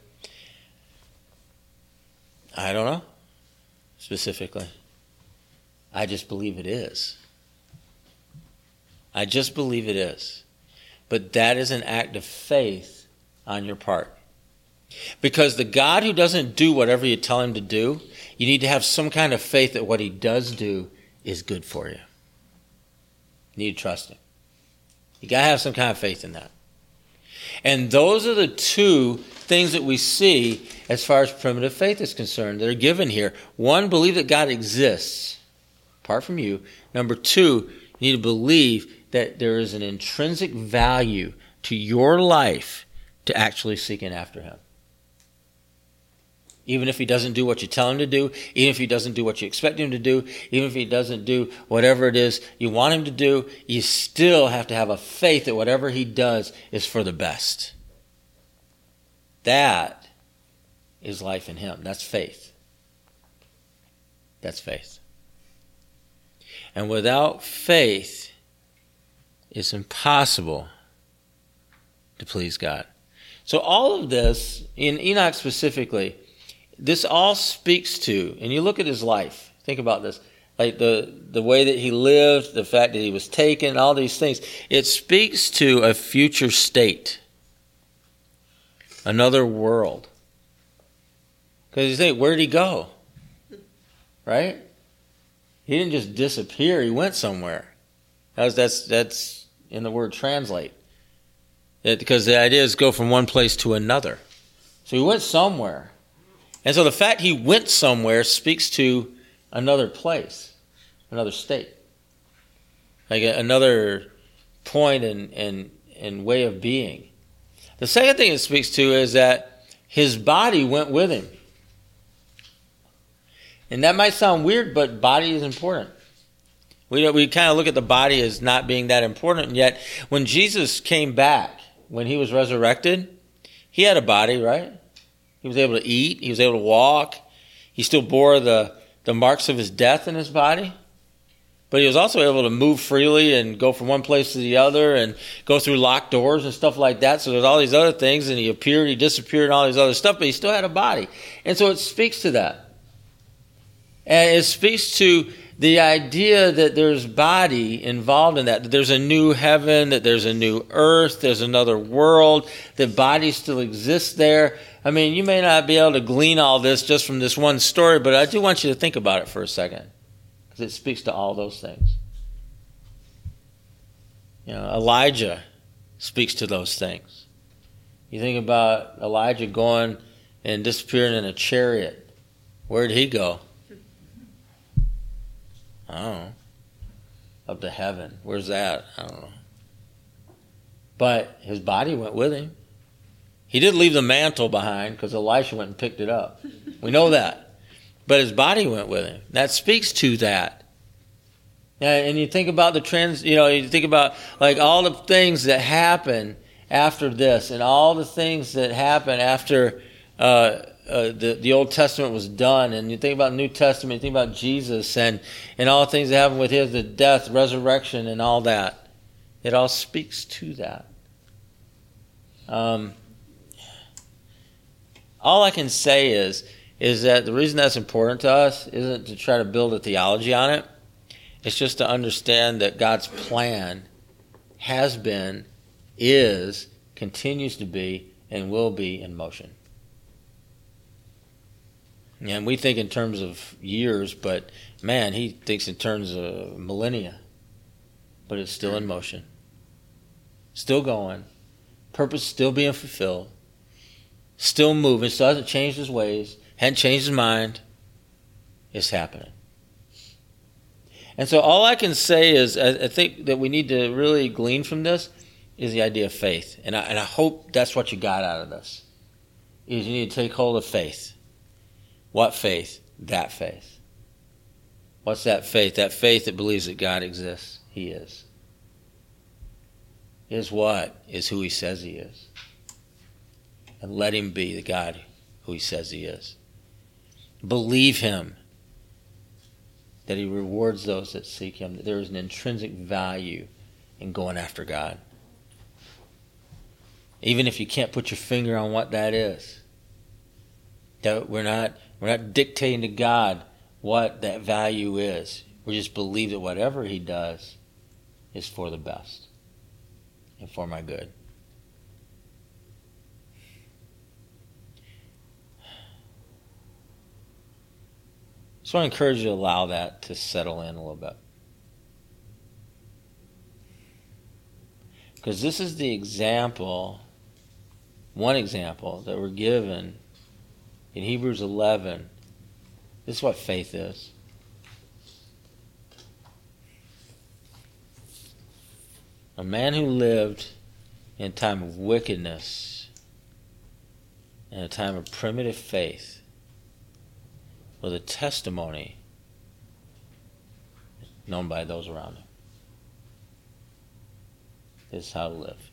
I don't know specifically. I just believe it is. I just believe it is. But that is an act of faith on your part. Because the God who doesn't do whatever you tell him to do, you need to have some kind of faith that what he does do is good for you. You need to trust him. You got to have some kind of faith in that. And those are the two things that we see as far as primitive faith is concerned that are given here. One, believe that God exists apart from you. Number two, you need to believe that there is an intrinsic value to your life to actually seeking after Him. Even if he doesn't do what you tell him to do, even if he doesn't do what you expect him to do, even if he doesn't do whatever it is you want him to do, you still have to have a faith that whatever he does is for the best. That is life in him. That's faith. That's faith. And without faith, it's impossible to please God. So, all of this, in Enoch specifically, this all speaks to, and you look at his life, think about this, like the, the way that he lived, the fact that he was taken, all these things, it speaks to a future state, another world. Because you think, where'd he go? Right? He didn't just disappear, he went somewhere. That's, that's, that's in the word translate. It, because the idea is go from one place to another. So he went somewhere. And so the fact he went somewhere speaks to another place, another state, like another point and, and, and way of being. The second thing it speaks to is that his body went with him. And that might sound weird, but body is important. We, we kind of look at the body as not being that important, and yet when Jesus came back, when he was resurrected, he had a body, right? He was able to eat, he was able to walk, he still bore the, the marks of his death in his body. But he was also able to move freely and go from one place to the other and go through locked doors and stuff like that. So there's all these other things, and he appeared, he disappeared, and all these other stuff, but he still had a body. And so it speaks to that. And it speaks to the idea that there's body involved in that, that there's a new heaven, that there's a new earth, there's another world, that body still exists there. I mean, you may not be able to glean all this just from this one story, but I do want you to think about it for a second because it speaks to all those things. You know, Elijah speaks to those things. You think about Elijah going and disappearing in a chariot. Where'd he go? Don't know. Up to heaven. Where's that? I don't know. But his body went with him. He did leave the mantle behind because Elisha went and picked it up. We know that. But his body went with him. That speaks to that. And you think about the trends, you know, you think about like all the things that happen after this and all the things that happen after uh, uh, the, the Old Testament was done, and you think about New Testament, you think about Jesus and, and all the things that happen with his, the death, resurrection, and all that. It all speaks to that. Um, all I can say is, is that the reason that's important to us isn't to try to build a theology on it. It's just to understand that God's plan has been, is, continues to be, and will be in motion. And we think in terms of years, but man, he thinks in terms of millennia. But it's still in motion, still going, purpose still being fulfilled, still moving. Still hasn't changed his ways, hadn't changed his mind. It's happening. And so all I can say is I, think that we need to really glean from this is the idea of faith. And I, and I hope that's what you got out of this. Is you need to take hold of faith. What faith? That faith. What's that faith? That faith that believes that God exists. He is. Is what? Is who he says he is. And let him be the God who he says he is. Believe him that he rewards those that seek him, that there is an intrinsic value in going after God. Even if you can't put your finger on what that is. That we're not we're not dictating to God what that value is. We just believe that whatever He does is for the best and for my good. So I encourage you to allow that to settle in a little bit. Because this is the example, one example that we're given in Hebrews 11. This is what faith is. A man who lived in a time of wickedness, in a time of primitive faith, with a testimony known by those around him. This is how to live.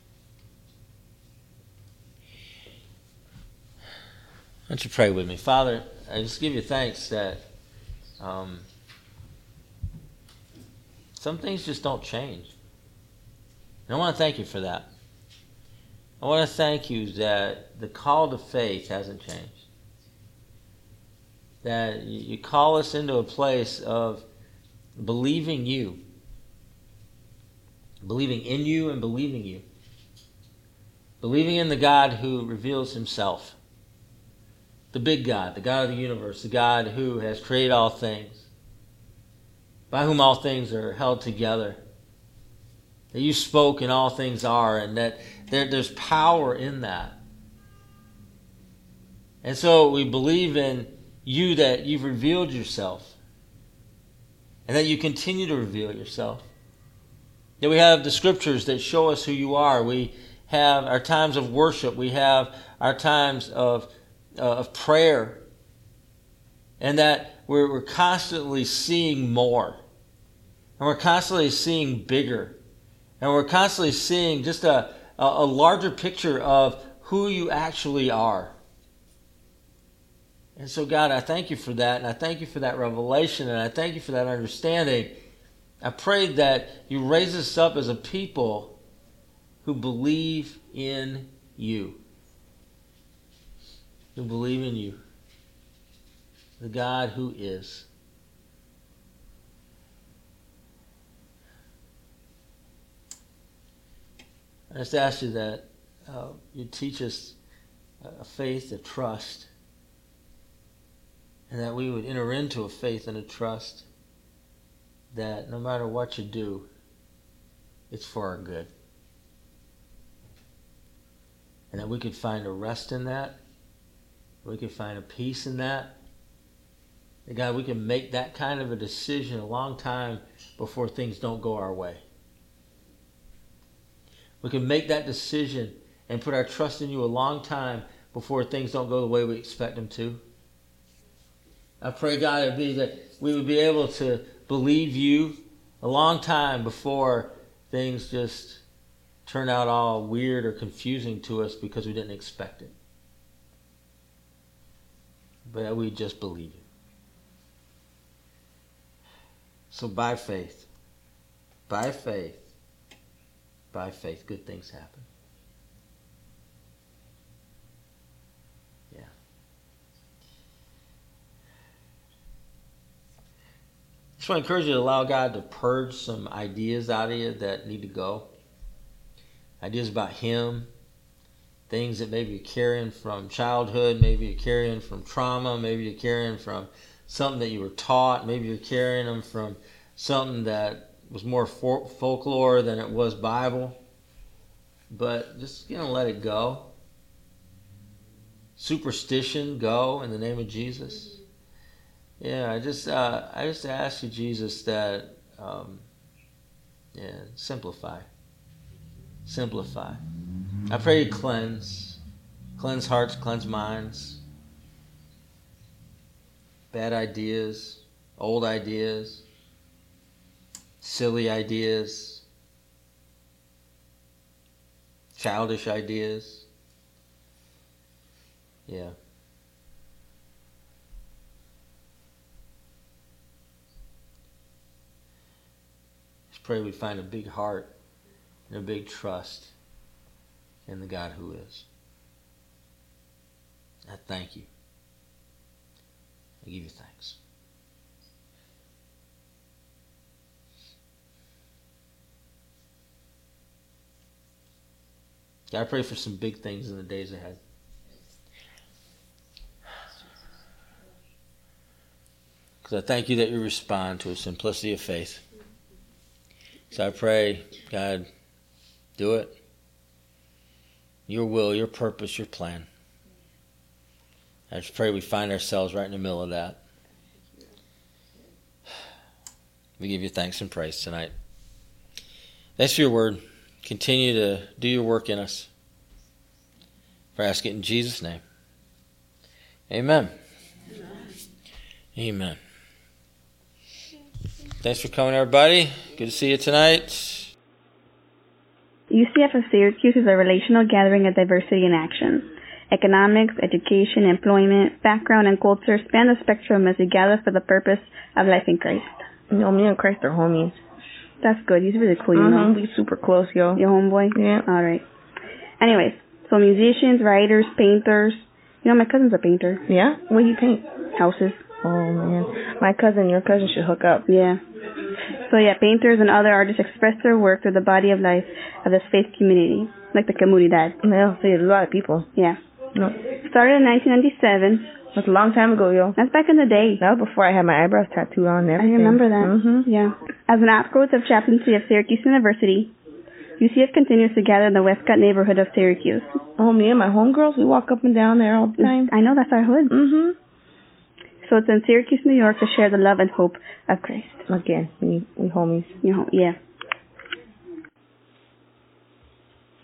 Why don't you pray with me? Father, I just give you thanks that um, some things just don't change. And I want to thank you for that. I want to thank you that the call to faith hasn't changed. That you call us into a place of believing you, believing in you and believing you, believing in the God who reveals himself, the big God, the God of the universe, the God who has created all things, by whom all things are held together that you spoke and all things are, and that there, there's power in that. And so we believe in you that you've revealed yourself and that you continue to reveal yourself. That we have the scriptures that show us who you are. We have our times of worship. We have our times of, uh, of prayer. And that we're, we're constantly seeing more. And we're constantly seeing bigger. And we're constantly seeing just a, a, larger picture of who you actually are. And so, God, I thank you for that, and I thank you for that revelation, and I thank you for that understanding. I pray that you raise us up as a people who believe in you. Who believe in you. The God who is. I just ask you that uh, you teach us a faith, a trust, and that we would enter into a faith and a trust that no matter what you do, it's for our good. And that we could find a rest in that. We can find a peace in that. And God, we can make that kind of a decision a long time before things don't go our way. We can make that decision and put our trust in you a long time before things don't go the way we expect them to. I pray, God, it be that we would be able to believe you a long time before things just turn out all weird or confusing to us because we didn't expect it. But we just believe it. So by faith, by faith, by faith, good things happen. Yeah. Just want to encourage you to allow God to purge some ideas out of you that need to go. Ideas about Him, things that maybe you're carrying from childhood, maybe you're carrying from trauma, maybe you're carrying from something that you were taught, maybe you're carrying them from something that was more folklore than it was Bible. But just you know, let it go. Superstition, go in the name of Jesus. Yeah, I just uh, I just ask you, Jesus, that um, yeah, simplify, simplify. Mm-hmm. I pray you cleanse, cleanse hearts, cleanse minds. Bad ideas, old ideas, silly ideas, childish ideas. Yeah. Just pray we find a big heart and a big trust in the God who is. I thank you. I give you thanks. God, I pray for some big things in the days ahead. Because I thank you that you respond to a simplicity of faith. So I pray, God, do it. Your will, your purpose, your plan. I just pray we find ourselves right in the middle of that. We give you thanks and praise tonight. Thanks for your word. Continue to do your work in us. For ask it in Jesus' name. Amen. Amen. Thanks for coming, everybody. Good to see you tonight. UCF of Syracuse is a relational gathering of diversity in action. Economics, education, employment, background, and culture span the spectrum as we gather for the purpose of life in Christ. You know, me and Christ are homies. That's good. He's really cool, you Mm-hmm. know. We super close, yo. Your homeboy? Yeah. All right. Anyways, so musicians, writers, painters. You know, my cousin's a painter. Yeah? What do you paint? Houses. Oh man. My cousin, your cousin should hook up. Yeah. So yeah, painters and other artists express their work through the body of life of this faith community, like the comunidad. Yeah, see, there's a lot of people. Yeah. No. Started in 1997. That's a long time ago, yo. That's back in the day. That was before I had my eyebrows tattooed on and I remember that. Mm-hmm. Yeah. As an outgrowth of chaplaincy of Syracuse University, UCF continues to gather in the Westcott neighborhood of Syracuse. Oh, me and my homegirls, we walk up and down there all the time. I know that's our hood. Mm-hmm. So it's in Syracuse, New York to share the love and hope of Christ. Again, we we homies. You know, yeah.